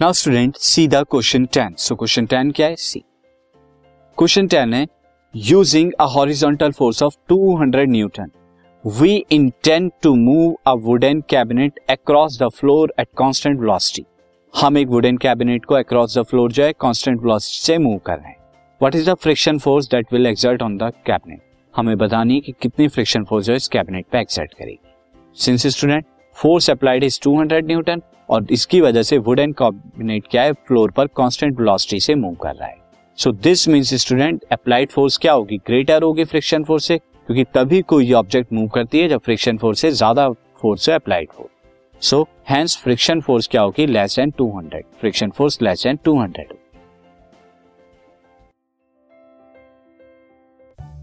Now student see the question ten so question ten क्या है see question ten है using a horizontal force of 200 newton we intend to move a wooden cabinet across the floor at constant velocity हम एक wooden cabinet को across the floor जो है constant velocity से move कर रहे हैं। What is the friction force that will exert on the cabinet हमें बतानी है कि कितनी फ्रिक्शन फोर्स जो इस कैबिनेट पे एक्सर्ट करेगी। Since student force applied is 200 newton और इसकी वजह से वुड एंड कॉम्बिनेट क्या है? फ्लोर पर कॉन्स्टेंट वेलोसिटी से मूव कर रहा है। So this means student applied force क्या होगी? ग्रेटर होगी फ्रिक्शन फोर्स से, क्योंकि तभी कोई ऑब्जेक्ट मूव करती है जब फ्रिक्शन फोर्स से ज़्यादा फोर्स अप्लाइड हो सो हैंस फ्रिक्शन फोर्स क्या होगी? Less than 200 friction force less than 200